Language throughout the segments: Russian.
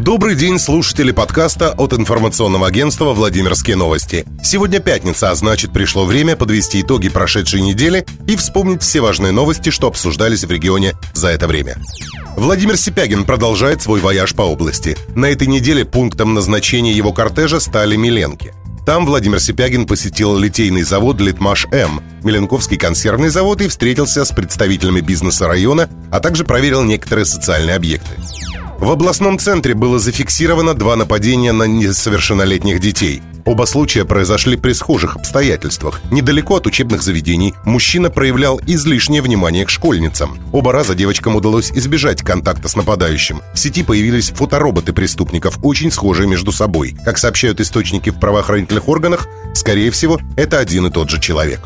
Добрый день, слушатели подкаста от информационного агентства «Владимирские новости». Сегодня пятница, а значит пришло время подвести итоги прошедшей недели и вспомнить все важные новости, что обсуждались в регионе за это время. Владимир Сипягин продолжает свой вояж по области. На этой неделе пунктом назначения его кортежа стали Меленки. Там Владимир Сипягин посетил литейный завод «Литмаш-М», Меленковский консервный завод и встретился с представителями бизнеса района, а также проверил некоторые социальные объекты. В областном центре было зафиксировано два нападения на несовершеннолетних детей. Оба случая произошли при схожих обстоятельствах. Недалеко от учебных заведений мужчина проявлял излишнее внимание к школьницам. Оба раза девочкам удалось избежать контакта с нападающим. В сети появились фотороботы преступников, очень схожие между собой. Как сообщают источники в правоохранительных органах, скорее всего, это один и тот же человек.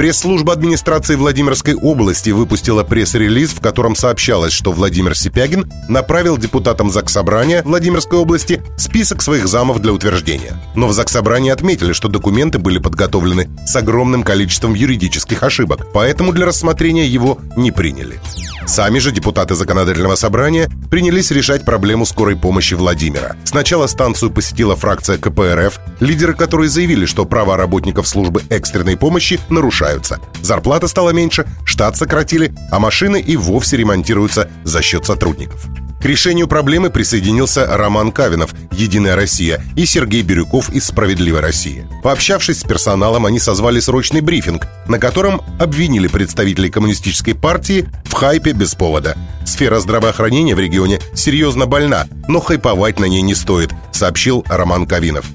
Пресс-служба администрации Владимирской области выпустила пресс-релиз, в котором сообщалось, что Владимир Сипягин направил депутатам Заксобрания Владимирской области список своих замов для утверждения. Но в Заксобрании отметили, что документы были подготовлены с огромным количеством юридических ошибок, поэтому для рассмотрения его не приняли. Сами же депутаты законодательного собрания принялись решать проблему скорой помощи Владимира. Сначала станцию посетила фракция КПРФ, лидеры которой заявили, что права работников службы экстренной помощи нарушаются. Зарплата стала меньше, штат сократили, а машины и вовсе ремонтируются за счет сотрудников. К решению проблемы присоединился Роман Кавинов, «Единая Россия» и Сергей Бирюков из «Справедливой России». Пообщавшись с персоналом, они созвали срочный брифинг, на котором обвинили представителей коммунистической партии в хайпе без повода. Сфера здравоохранения в регионе серьезно больна, но хайповать на ней не стоит, сообщил Роман Кавинов.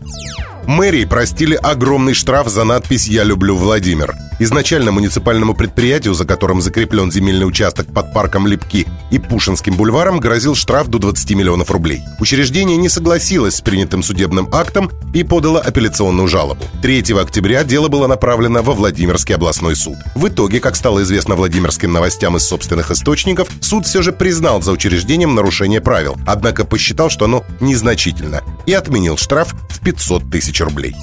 Мэрии простили огромный штраф за надпись «Я люблю Владимир». Изначально муниципальному предприятию, за которым закреплен земельный участок под парком Липки и Пушинским бульваром, грозил штраф до 20 миллионов рублей. Учреждение не согласилось с принятым судебным актом и подало апелляционную жалобу. 3 октября дело было направлено во Владимирский областной суд. В итоге, как стало известно Владимирским новостям из собственных источников, суд все же признал за учреждением нарушение правил, однако посчитал, что оно незначительно, и отменил штраф в 500 тысяч рублей.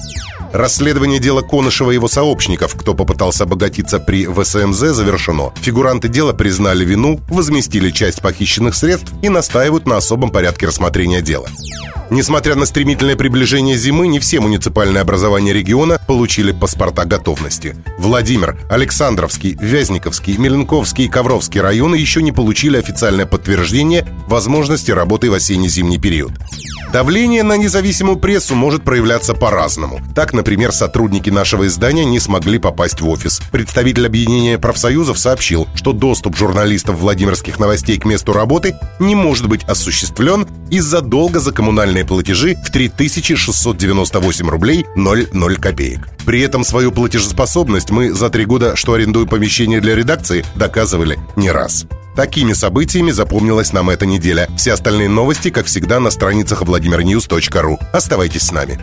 Расследование дела Конышева и его сообщников, кто попытался обогатиться при ВСМЗ, завершено. Фигуранты дела признали вину, возместили часть похищенных средств и настаивают на особом порядке рассмотрения дела. Несмотря на стремительное приближение зимы, не все муниципальные образования региона получили паспорта готовности. Владимир, Александровский, Вязниковский, Меленковский и Ковровский районы еще не получили официальное подтверждение возможности работы в осенне-зимний период. Давление на независимую прессу может проявляться по-разному. Так, например, сотрудники нашего издания не смогли попасть в офис. Представитель объединения профсоюзов сообщил, что доступ журналистов Владимирских новостей к месту работы не может быть осуществлен из-за долга за коммунальные платежи в 3698 рублей 00 копеек. При этом свою платежеспособность мы за три года, что арендуем помещение для редакции, доказывали не раз. Такими событиями запомнилась нам эта неделя. Все остальные новости, как всегда, на страницах vladimirnews.ru. Оставайтесь с нами.